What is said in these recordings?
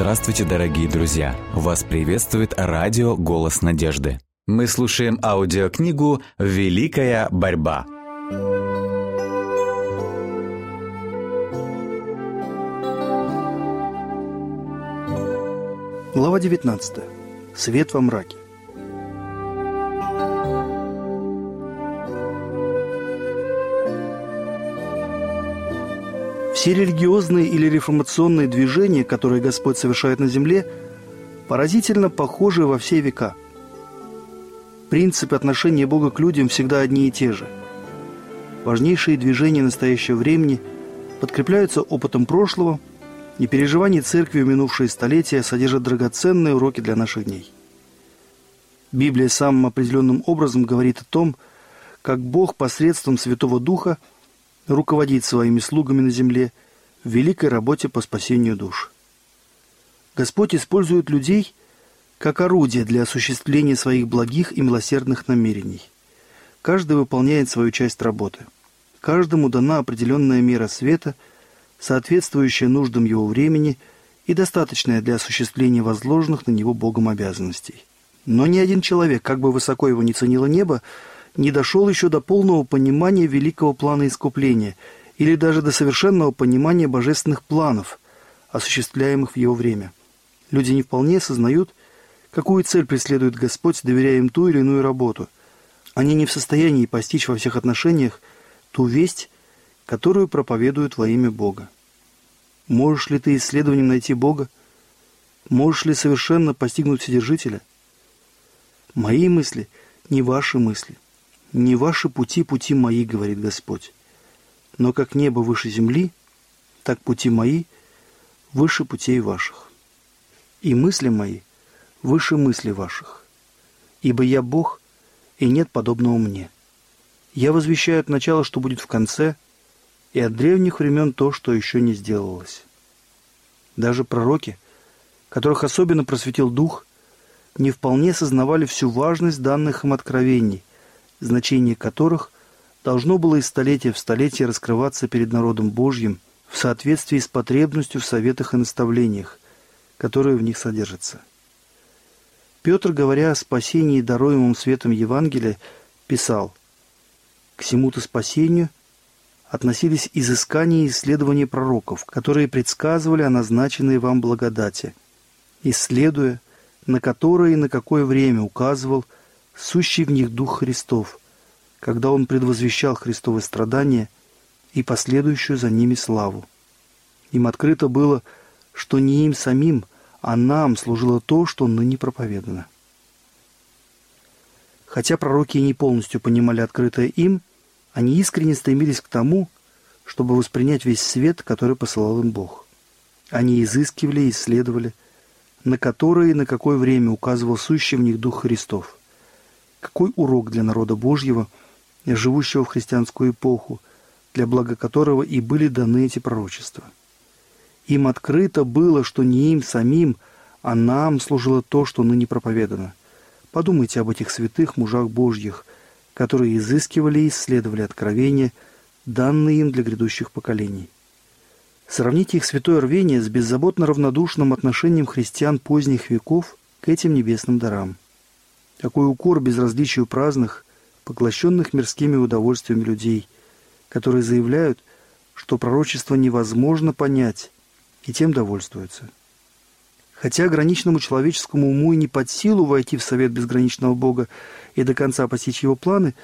Здравствуйте, дорогие друзья! Вас приветствует радио «Голос надежды». Мы слушаем аудиокнигу «Великая борьба». Глава 19. Свет во мраке. Все религиозные или реформационные движения, которые Господь совершает на земле, поразительно похожи во все века. Принципы отношения Бога к людям всегда одни и те же. Важнейшие движения настоящего времени подкрепляются опытом прошлого, и переживания церкви в минувшие столетия содержат драгоценные уроки для наших дней. Библия самым определенным образом говорит о том, как Бог посредством Святого Духа – руководить своими слугами на земле в великой работе по спасению душ. Господь использует людей как орудие для осуществления своих благих и милосердных намерений. Каждый выполняет свою часть работы. Каждому дана определенная мера света, соответствующая нуждам его времени и достаточная для осуществления возложенных на него Богом обязанностей. Но ни один человек, как бы высоко его ни ценило небо, не дошел еще до полного понимания великого плана искупления или даже до совершенного понимания божественных планов, осуществляемых в его время. Люди не вполне осознают, какую цель преследует Господь, доверяя им ту или иную работу. Они не в состоянии постичь во всех отношениях ту весть, которую проповедуют во имя Бога. Можешь ли ты исследованием найти Бога? Можешь ли совершенно постигнуть Вседержителя? Мои мысли не ваши мысли – «Не ваши пути, пути мои, — говорит Господь. Но как небо выше земли, так пути мои выше путей ваших. И мысли мои выше мыслей ваших. Ибо я Бог, и нет подобного мне. Я возвещаю от начала, что будет в конце, и от древних времен то, что еще не сделалось. Даже пророки, которых особенно просветил Дух, не вполне сознавали всю важность данных им откровений, значение которых должно было из столетия в столетие раскрываться перед народом Божьим в соответствии с потребностью в советах и наставлениях, которые в них содержатся. Петр, говоря о спасении, даруемом светом Евангелия, писал «К всему-то спасению относились изыскания и исследования пророков, которые предсказывали о назначенной вам благодати, исследуя, на которое и на какое время указывал – сущий в них Дух Христов, когда Он предвозвещал Христовы страдания и последующую за ними славу. Им открыто было, что не им самим, а нам служило то, что ныне проповедано. Хотя пророки и не полностью понимали открытое им, они искренне стремились к тому, чтобы воспринять весь свет, который посылал им Бог. Они изыскивали и исследовали, на которое и на какое время указывал сущий в них Дух Христов. Какой урок для народа Божьего, живущего в христианскую эпоху, для блага которого и были даны эти пророчества. Им открыто было, что не им самим, а нам служило то, что ныне проповедано. Подумайте об этих святых мужах Божьих, которые изыскивали и исследовали откровения, данные им для грядущих поколений. Сравните их святое рвение с беззаботно равнодушным отношением христиан поздних веков к этим небесным дарам – такой укор безразличию праздных, поглощенных мирскими удовольствиями людей, которые заявляют, что пророчество невозможно понять, и тем довольствуются. Хотя ограниченному человеческому уму и не под силу войти в совет безграничного Бога и до конца постичь его планы,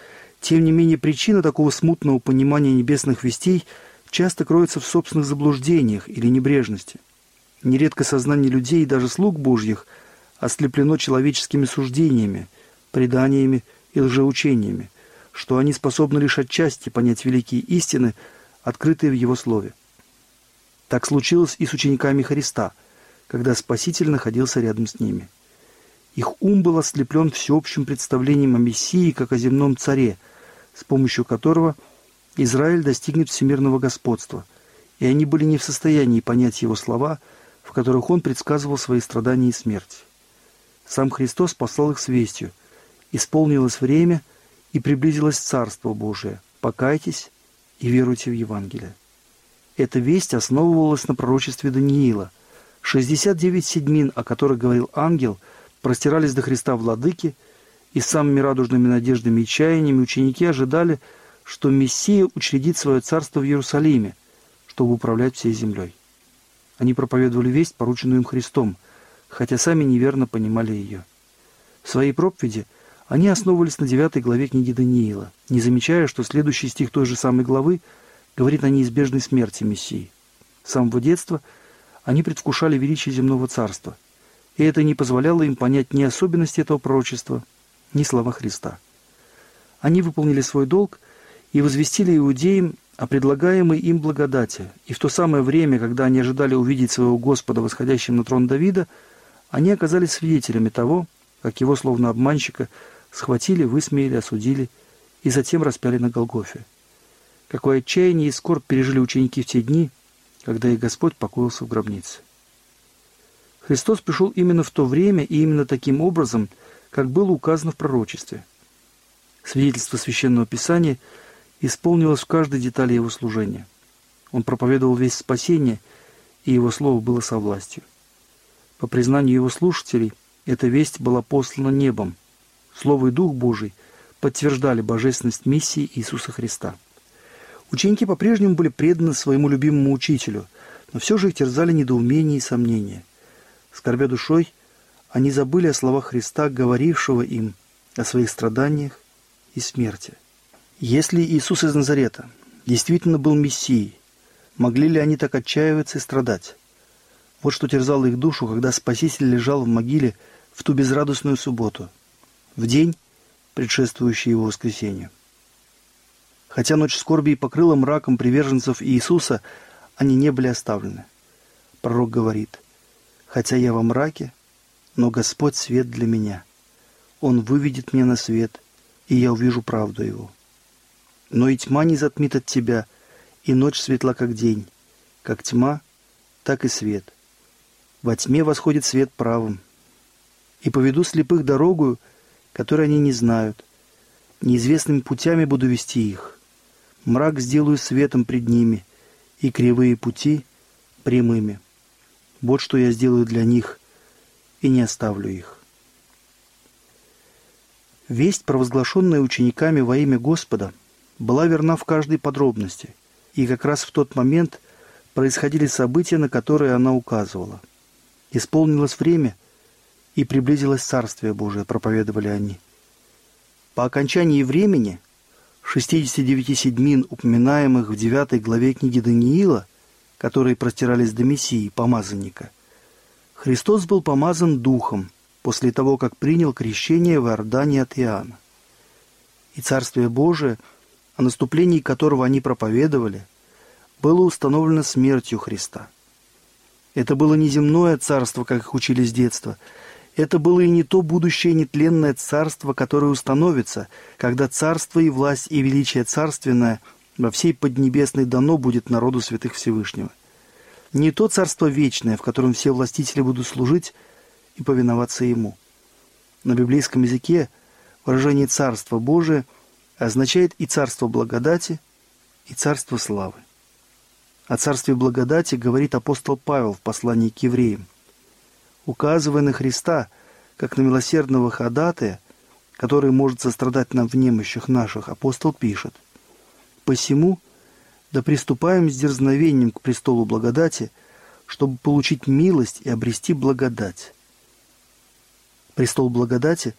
тем не менее причина такого смутного понимания небесных вестей часто кроется в собственных заблуждениях или небрежности. Нередко сознание людей и даже слуг Божьих – ослеплено человеческими суждениями, преданиями и лжеучениями, что они способны лишь отчасти понять великие истины, открытые в Его Слове. Так случилось и с учениками Христа, когда Спаситель находился рядом с ними. Их ум был ослеплен всеобщим представлением о Мессии как о земном царе, с помощью которого Израиль достигнет всемирного господства, и они были не в состоянии понять его слова, в которых он предсказывал свои страдания и смерть. Сам Христос послал их с вестью. Исполнилось время, и приблизилось Царство Божие. Покайтесь и веруйте в Евангелие. Эта весть основывалась на пророчестве Даниила, 69 седьмин, о которых говорил ангел, простирались до Христа владыки, и самыми радужными надеждами и чаяниями ученики ожидали, что Мессия учредит свое царство в Иерусалиме, чтобы управлять всей землей. Они проповедовали весть, порученную им Христом, хотя сами неверно понимали ее. В своей проповеди они основывались на девятой главе книги Даниила, не замечая, что следующий стих той же самой главы говорит о неизбежной смерти Мессии. С самого детства они предвкушали величие земного царства, и это не позволяло им понять ни особенности этого пророчества, ни слова Христа. Они выполнили свой долг и возвестили иудеям о предлагаемой им благодати, и в то самое время, когда они ожидали увидеть своего Господа, восходящим на трон Давида, они оказались свидетелями того, как его, словно обманщика, схватили, высмеяли, осудили и затем распяли на Голгофе. Какое отчаяние и скорбь пережили ученики в те дни, когда их Господь покоился в гробнице. Христос пришел именно в то время и именно таким образом, как было указано в пророчестве. Свидетельство Священного Писания исполнилось в каждой детали его служения. Он проповедовал весь спасение, и его слово было со властью. По признанию его слушателей, эта весть была послана небом. Слово и Дух Божий подтверждали божественность миссии Иисуса Христа. Ученики по-прежнему были преданы своему любимому учителю, но все же их терзали недоумения и сомнения. Скорбя душой, они забыли о словах Христа, говорившего им о своих страданиях и смерти. Если Иисус из Назарета действительно был Мессией, могли ли они так отчаиваться и страдать? Вот что терзало их душу, когда Спаситель лежал в могиле в ту безрадостную субботу, в день, предшествующий его воскресению. Хотя ночь скорби и покрыла мраком приверженцев Иисуса, они не были оставлены. Пророк говорит, «Хотя я во мраке, но Господь свет для меня. Он выведет меня на свет, и я увижу правду Его. Но и тьма не затмит от Тебя, и ночь светла, как день, как тьма, так и свет. Во тьме восходит свет правым. И поведу слепых дорогу, которой они не знают. Неизвестными путями буду вести их мрак сделаю светом пред ними, и кривые пути прямыми. Вот что я сделаю для них, и не оставлю их. Весть, провозглашенная учениками во имя Господа, была верна в каждой подробности, и как раз в тот момент происходили события, на которые она указывала. Исполнилось время, и приблизилось Царствие Божие, проповедовали они. По окончании времени 69 седьмин, упоминаемых в 9 главе книги Даниила, которые простирались до Мессии, помазанника, Христос был помазан Духом после того, как принял крещение в Иордане от Иоанна. И Царствие Божие, о наступлении которого они проповедовали, было установлено смертью Христа. Это было не земное царство, как их учили с детства – это было и не то будущее нетленное царство, которое установится, когда царство и власть и величие царственное во всей Поднебесной дано будет народу святых Всевышнего. Не то царство вечное, в котором все властители будут служить и повиноваться Ему. На библейском языке выражение «царство Божие» означает и царство благодати, и царство славы. О царстве благодати говорит апостол Павел в послании к евреям указывая на Христа, как на милосердного ходатая, который может сострадать нам в немощах наших, апостол пишет. «Посему да приступаем с дерзновением к престолу благодати, чтобы получить милость и обрести благодать». Престол благодати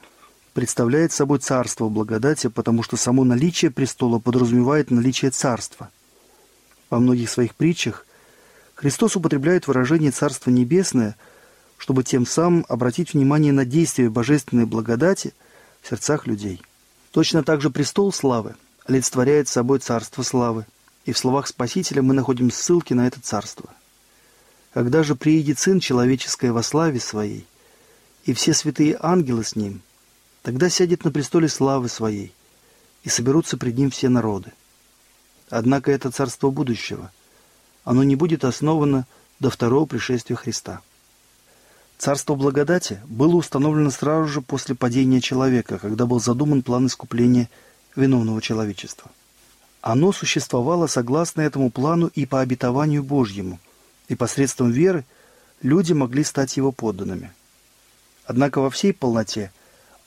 представляет собой царство благодати, потому что само наличие престола подразумевает наличие царства. Во многих своих притчах Христос употребляет выражение «царство небесное», чтобы тем самым обратить внимание на действие божественной благодати в сердцах людей. Точно так же престол славы олицетворяет собой царство славы, и в словах Спасителя мы находим ссылки на это царство. Когда же приедет Сын Человеческое во славе Своей, и все святые ангелы с Ним, тогда сядет на престоле славы Своей, и соберутся пред Ним все народы. Однако это царство будущего. Оно не будет основано до второго пришествия Христа. Царство благодати было установлено сразу же после падения человека, когда был задуман план искупления виновного человечества. Оно существовало согласно этому плану и по обетованию Божьему, и посредством веры люди могли стать его подданными. Однако во всей полноте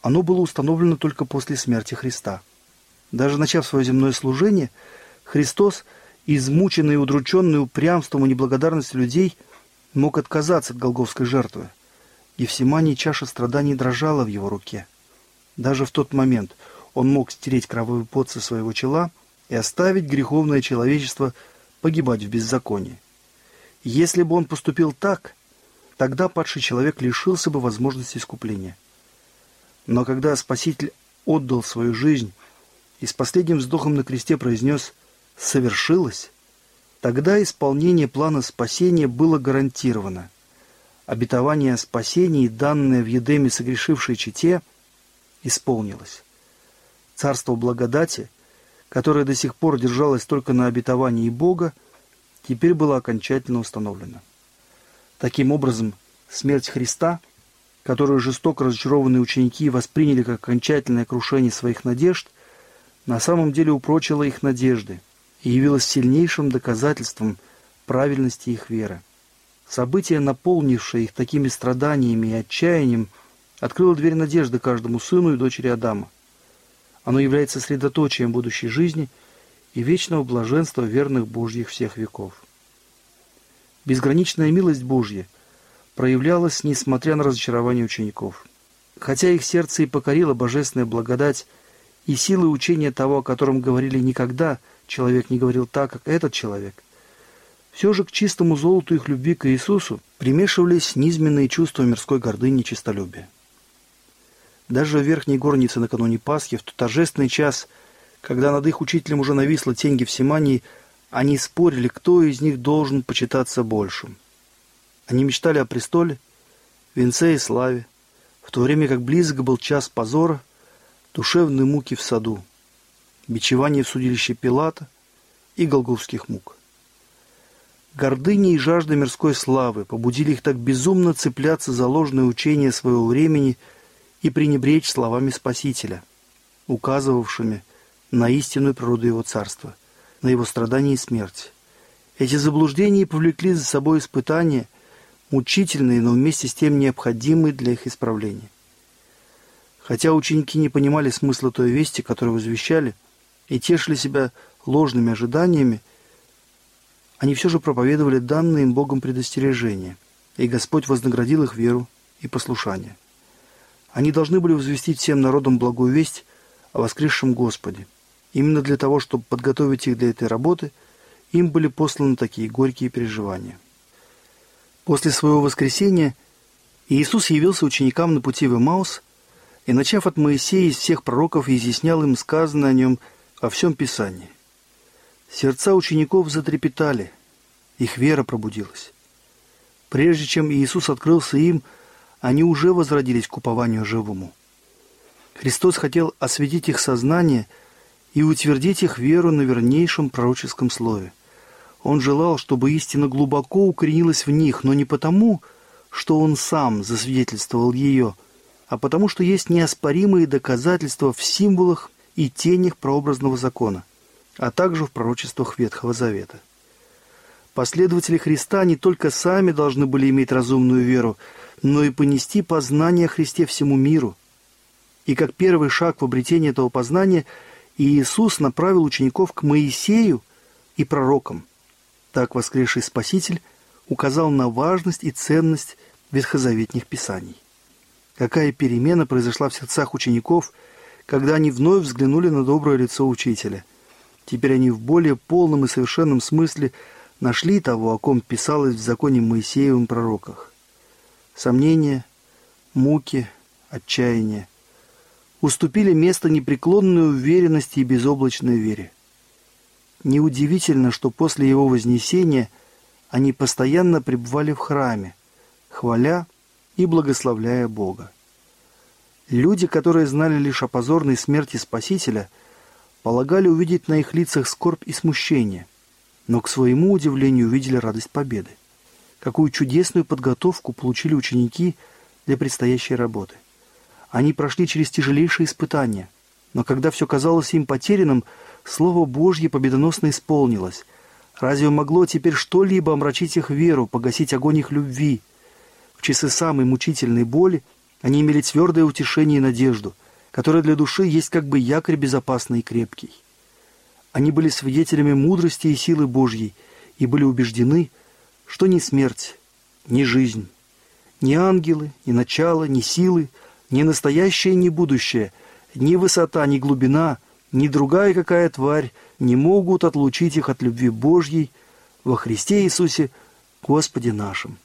оно было установлено только после смерти Христа. Даже начав свое земное служение, Христос, измученный и удрученный упрямством и неблагодарностью людей, мог отказаться от голговской жертвы. Евсимании чаша страданий дрожала в его руке. Даже в тот момент он мог стереть кровавый пот со своего чела и оставить греховное человечество погибать в беззаконии. Если бы он поступил так, тогда падший человек лишился бы возможности искупления. Но когда Спаситель отдал свою жизнь и с последним вздохом на кресте произнес «совершилось», тогда исполнение плана спасения было гарантировано. Обетование о спасении, данное в Едеме согрешившей чете, исполнилось. Царство благодати, которое до сих пор держалось только на обетовании Бога, теперь было окончательно установлено. Таким образом, смерть Христа, которую жестоко разочарованные ученики восприняли как окончательное крушение своих надежд, на самом деле упрочила их надежды и явилась сильнейшим доказательством правильности их веры. Событие, наполнившее их такими страданиями и отчаянием, открыло дверь надежды каждому сыну и дочери Адама. Оно является средоточием будущей жизни и вечного блаженства верных Божьих всех веков. Безграничная милость Божья проявлялась, несмотря на разочарование учеников. Хотя их сердце и покорило божественная благодать и силы учения того, о котором говорили никогда, человек не говорил так, как этот человек, все же к чистому золоту их любви к Иисусу примешивались низменные чувства мирской гордыни и честолюбия. Даже в верхней горнице накануне Пасхи, в тот торжественный час, когда над их учителем уже нависла тень Гефсимании, они спорили, кто из них должен почитаться большим. Они мечтали о престоле, венце и славе, в то время как близок был час позора, душевной муки в саду, бичевание в судилище Пилата и голговских мук. Гордыня и жажда мирской славы побудили их так безумно цепляться за ложное учение своего времени и пренебречь словами Спасителя, указывавшими на истинную природу Его Царства – на его страдания и смерть. Эти заблуждения повлекли за собой испытания, мучительные, но вместе с тем необходимые для их исправления. Хотя ученики не понимали смысла той вести, которую возвещали, и тешили себя ложными ожиданиями, они все же проповедовали данные им Богом предостережения, и Господь вознаградил их веру и послушание. Они должны были возвестить всем народам благую весть о воскресшем Господе – Именно для того, чтобы подготовить их для этой работы, им были посланы такие горькие переживания. После своего воскресения Иисус явился ученикам на пути в Эмаус и, начав от Моисея из всех пророков, изъяснял им сказанное о нем во всем Писании. Сердца учеников затрепетали, их вера пробудилась. Прежде чем Иисус открылся им, они уже возродились к упованию живому. Христос хотел осветить их сознание – и утвердить их веру на вернейшем пророческом слове. Он желал, чтобы истина глубоко укоренилась в них, но не потому, что он сам засвидетельствовал ее, а потому что есть неоспоримые доказательства в символах и тенях прообразного закона, а также в пророчествах Ветхого Завета. Последователи Христа не только сами должны были иметь разумную веру, но и понести познание о Христе всему миру. И как первый шаг в обретении этого познания – Иисус направил учеников к Моисею и пророкам. Так воскресший Спаситель указал на важность и ценность ветхозаветных писаний. Какая перемена произошла в сердцах учеников, когда они вновь взглянули на доброе лицо учителя. Теперь они в более полном и совершенном смысле нашли того, о ком писалось в законе Моисеевым пророках. Сомнения, муки, отчаяние – уступили место непреклонной уверенности и безоблачной вере. Неудивительно, что после его вознесения они постоянно пребывали в храме, хваля и благословляя Бога. Люди, которые знали лишь о позорной смерти Спасителя, полагали увидеть на их лицах скорбь и смущение, но к своему удивлению увидели радость победы. Какую чудесную подготовку получили ученики для предстоящей работы – они прошли через тяжелейшие испытания. Но когда все казалось им потерянным, Слово Божье победоносно исполнилось. Разве могло теперь что-либо омрачить их веру, погасить огонь их любви? В часы самой мучительной боли они имели твердое утешение и надежду, которая для души есть как бы якорь безопасный и крепкий. Они были свидетелями мудрости и силы Божьей и были убеждены, что ни смерть, ни жизнь, ни ангелы, ни начало, ни силы, ни настоящее, ни будущее, ни высота, ни глубина, ни другая какая тварь не могут отлучить их от любви Божьей во Христе Иисусе, Господе нашим.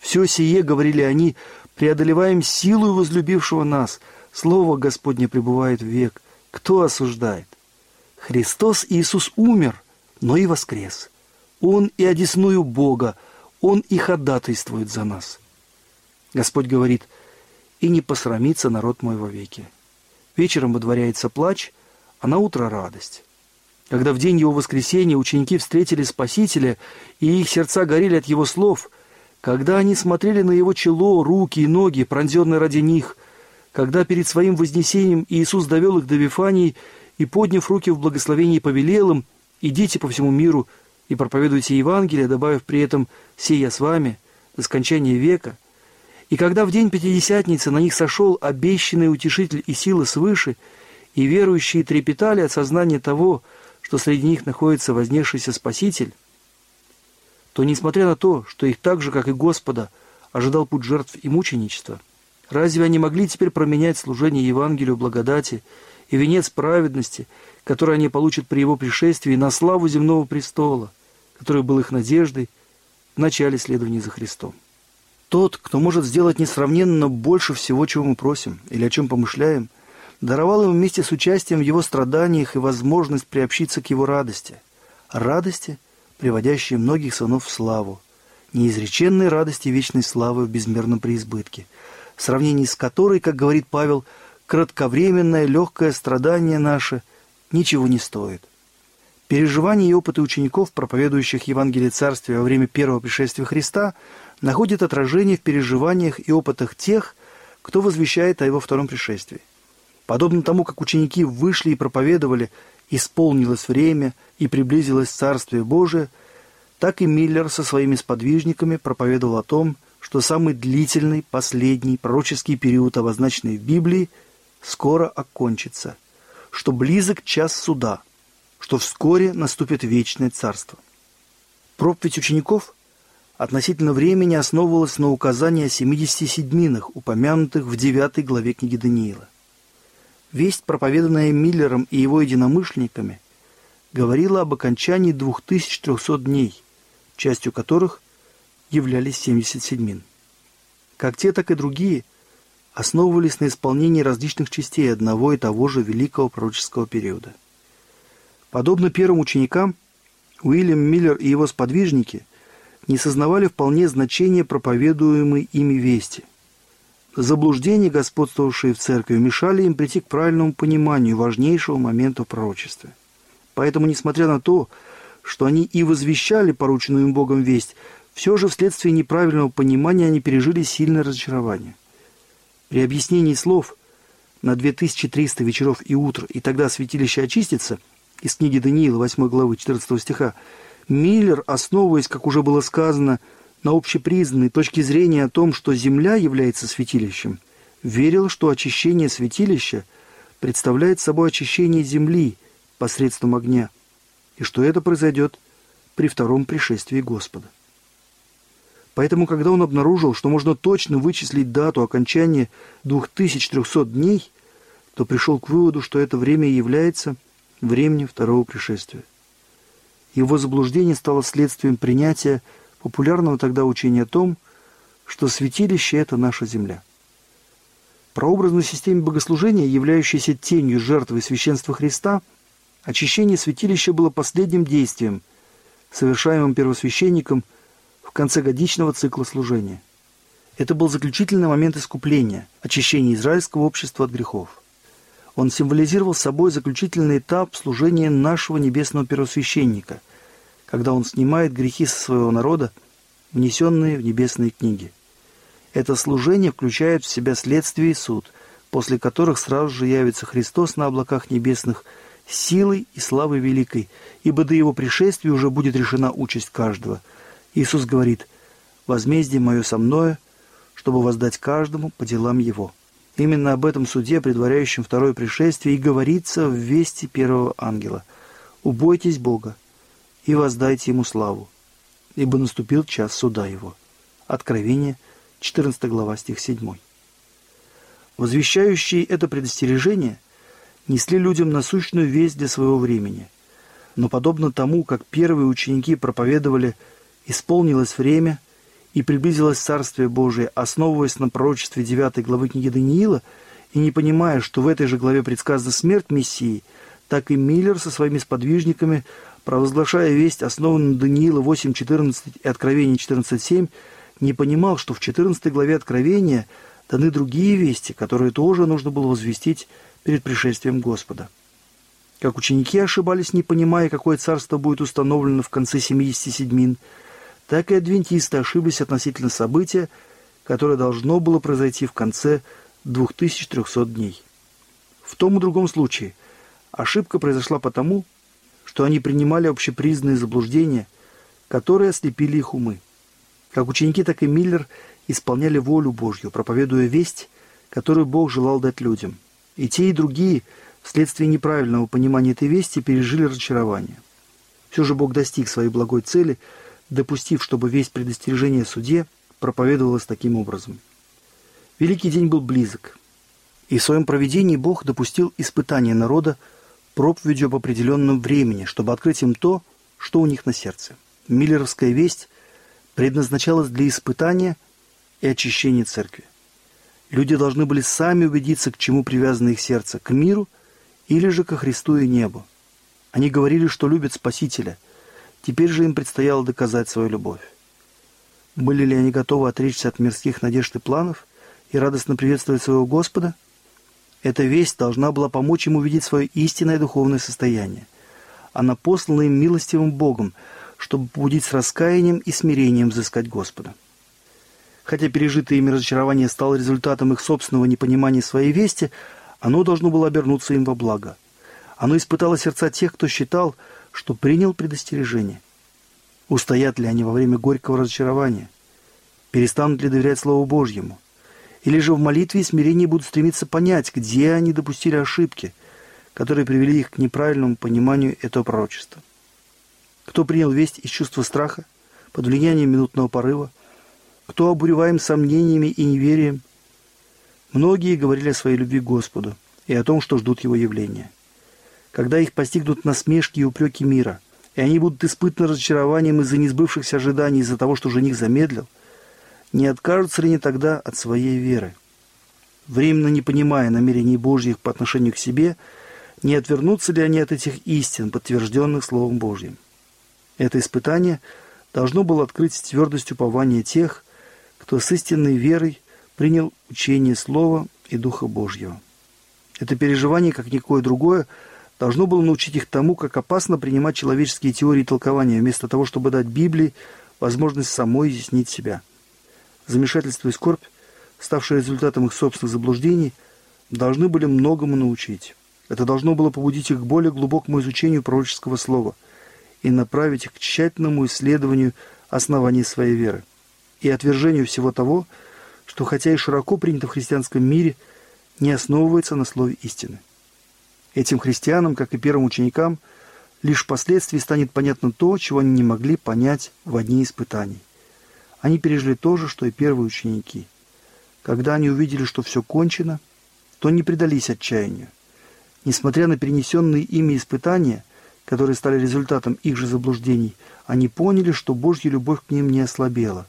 Все сие, говорили они, преодолеваем силу возлюбившего нас. Слово Господне пребывает век. Кто осуждает? Христос Иисус умер, но и воскрес. Он и одесную Бога, Он и ходатайствует за нас. Господь говорит, «И не посрамится народ мой вовеки». Вечером выдворяется плач, а на утро радость. Когда в день его воскресения ученики встретили Спасителя, и их сердца горели от его слов, когда они смотрели на его чело, руки и ноги, пронзенные ради них, когда перед своим вознесением Иисус довел их до Вифании и, подняв руки в благословении, повелел им, «Идите по всему миру и проповедуйте Евангелие», добавив при этом «Сей я с вами до скончания века», и когда в день Пятидесятницы на них сошел обещанный утешитель и сила свыше, и верующие трепетали от сознания того, что среди них находится вознесшийся Спаситель, то, несмотря на то, что их так же, как и Господа, ожидал путь жертв и мученичества, разве они могли теперь променять служение Евангелию благодати и венец праведности, который они получат при его пришествии на славу земного престола, который был их надеждой в начале следования за Христом? Тот, кто может сделать несравненно больше всего, чего мы просим или о чем помышляем – даровал им вместе с участием в его страданиях и возможность приобщиться к его радости. Радости, приводящей многих сынов в славу, неизреченной радости вечной славы в безмерном преизбытке, в сравнении с которой, как говорит Павел, кратковременное легкое страдание наше ничего не стоит. Переживания и опыты учеников, проповедующих Евангелие Царствия во время первого пришествия Христа, находят отражение в переживаниях и опытах тех, кто возвещает о его втором пришествии. Подобно тому, как ученики вышли и проповедовали, исполнилось время и приблизилось Царствие Божие, так и Миллер со своими сподвижниками проповедовал о том, что самый длительный, последний пророческий период, обозначенный в Библии, скоро окончится, что близок час суда, что вскоре наступит вечное царство. Проповедь учеников относительно времени основывалась на указании о 70 седьминах, упомянутых в 9 главе книги Даниила. Весть, проповеданная Миллером и его единомышленниками, говорила об окончании 2300 дней, частью которых являлись 70 седьмин. Как те, так и другие основывались на исполнении различных частей одного и того же великого пророческого периода. Подобно первым ученикам, Уильям Миллер и его сподвижники не сознавали вполне значения проповедуемой ими вести – Заблуждения, господствовавшие в церкви, мешали им прийти к правильному пониманию важнейшего момента в пророчестве. Поэтому, несмотря на то, что они и возвещали порученную им Богом весть, все же вследствие неправильного понимания они пережили сильное разочарование. При объяснении слов на 2300 вечеров и утр, и тогда святилище очистится, из книги Даниила, 8 главы, 14 стиха, Миллер, основываясь, как уже было сказано, на общепризнанной точке зрения о том, что Земля является святилищем, верил, что очищение святилища представляет собой очищение Земли посредством огня, и что это произойдет при втором пришествии Господа. Поэтому, когда он обнаружил, что можно точно вычислить дату окончания 2300 дней, то пришел к выводу, что это время является временем второго пришествия. Его заблуждение стало следствием принятия популярного тогда учения о том, что святилище – это наша земля. Прообразной системе богослужения, являющейся тенью жертвы священства Христа, очищение святилища было последним действием, совершаемым первосвященником в конце годичного цикла служения. Это был заключительный момент искупления, очищения израильского общества от грехов. Он символизировал собой заключительный этап служения нашего небесного первосвященника – когда он снимает грехи со своего народа, внесенные в небесные книги. Это служение включает в себя следствие и суд, после которых сразу же явится Христос на облаках небесных силой и славой великой, ибо до его пришествия уже будет решена участь каждого. Иисус говорит, «Возмездие мое со мною, чтобы воздать каждому по делам его. Именно об этом суде, предваряющем второе пришествие, и говорится в вести первого ангела. «Убойтесь Бога и воздайте Ему славу, ибо наступил час суда Его». Откровение, 14 глава, стих 7. Возвещающие это предостережение несли людям насущную весть для своего времени. Но подобно тому, как первые ученики проповедовали «исполнилось время», и приблизилось Царствие Божие, основываясь на пророчестве 9 главы книги Даниила, и не понимая, что в этой же главе предсказана смерть Мессии, так и Миллер со своими сподвижниками, провозглашая весть, основанную на Даниила 8.14 и Откровение 14.7, не понимал, что в 14 главе Откровения даны другие вести, которые тоже нужно было возвестить перед пришествием Господа. Как ученики ошибались, не понимая, какое царство будет установлено в конце 70 седьмин – так и адвентисты ошиблись относительно события, которое должно было произойти в конце 2300 дней. В том и другом случае ошибка произошла потому, что они принимали общепризнанные заблуждения, которые ослепили их умы. Как ученики, так и Миллер исполняли волю Божью, проповедуя весть, которую Бог желал дать людям. И те, и другие, вследствие неправильного понимания этой вести, пережили разочарование. Все же Бог достиг своей благой цели – допустив, чтобы весь предостережение суде проповедовалось таким образом. Великий день был близок, и в своем проведении Бог допустил испытание народа проповедью об определенном времени, чтобы открыть им то, что у них на сердце. Миллеровская весть предназначалась для испытания и очищения церкви. Люди должны были сами убедиться, к чему привязано их сердце, к миру или же ко Христу и небу. Они говорили, что любят Спасителя – Теперь же им предстояло доказать свою любовь. Были ли они готовы отречься от мирских надежд и планов и радостно приветствовать своего Господа? Эта весть должна была помочь им увидеть свое истинное духовное состояние. Она послана им милостивым Богом, чтобы побудить с раскаянием и смирением взыскать Господа. Хотя пережитое ими разочарование стало результатом их собственного непонимания своей вести, оно должно было обернуться им во благо. Оно испытало сердца тех, кто считал, что принял предостережение. Устоят ли они во время горького разочарования? Перестанут ли доверять Слову Божьему? Или же в молитве и смирении будут стремиться понять, где они допустили ошибки, которые привели их к неправильному пониманию этого пророчества? Кто принял весть из чувства страха, под влиянием минутного порыва? Кто обуреваем сомнениями и неверием? Многие говорили о своей любви к Господу и о том, что ждут Его явления когда их постигнут насмешки и упреки мира, и они будут испытаны разочарованием из-за несбывшихся ожиданий, из-за того, что жених замедлил, не откажутся ли они тогда от своей веры? Временно не понимая намерений Божьих по отношению к себе, не отвернутся ли они от этих истин, подтвержденных Словом Божьим? Это испытание должно было открыть твердость упования тех, кто с истинной верой принял учение Слова и Духа Божьего. Это переживание, как никакое другое, должно было научить их тому, как опасно принимать человеческие теории и толкования, вместо того, чтобы дать Библии возможность самой изъяснить себя. Замешательство и скорбь, ставшие результатом их собственных заблуждений, должны были многому научить. Это должно было побудить их к более глубокому изучению пророческого слова и направить их к тщательному исследованию оснований своей веры и отвержению всего того, что, хотя и широко принято в христианском мире, не основывается на слове истины. Этим христианам, как и первым ученикам, лишь впоследствии станет понятно то, чего они не могли понять в одни испытаний. Они пережили то же, что и первые ученики. Когда они увидели, что все кончено, то не предались отчаянию. Несмотря на перенесенные ими испытания, которые стали результатом их же заблуждений, они поняли, что Божья любовь к ним не ослабела.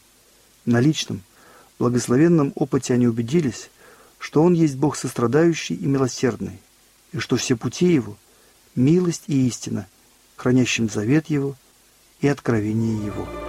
На личном, благословенном опыте они убедились, что Он есть Бог сострадающий и милосердный, и что все пути его – милость и истина, хранящим завет его и откровение его.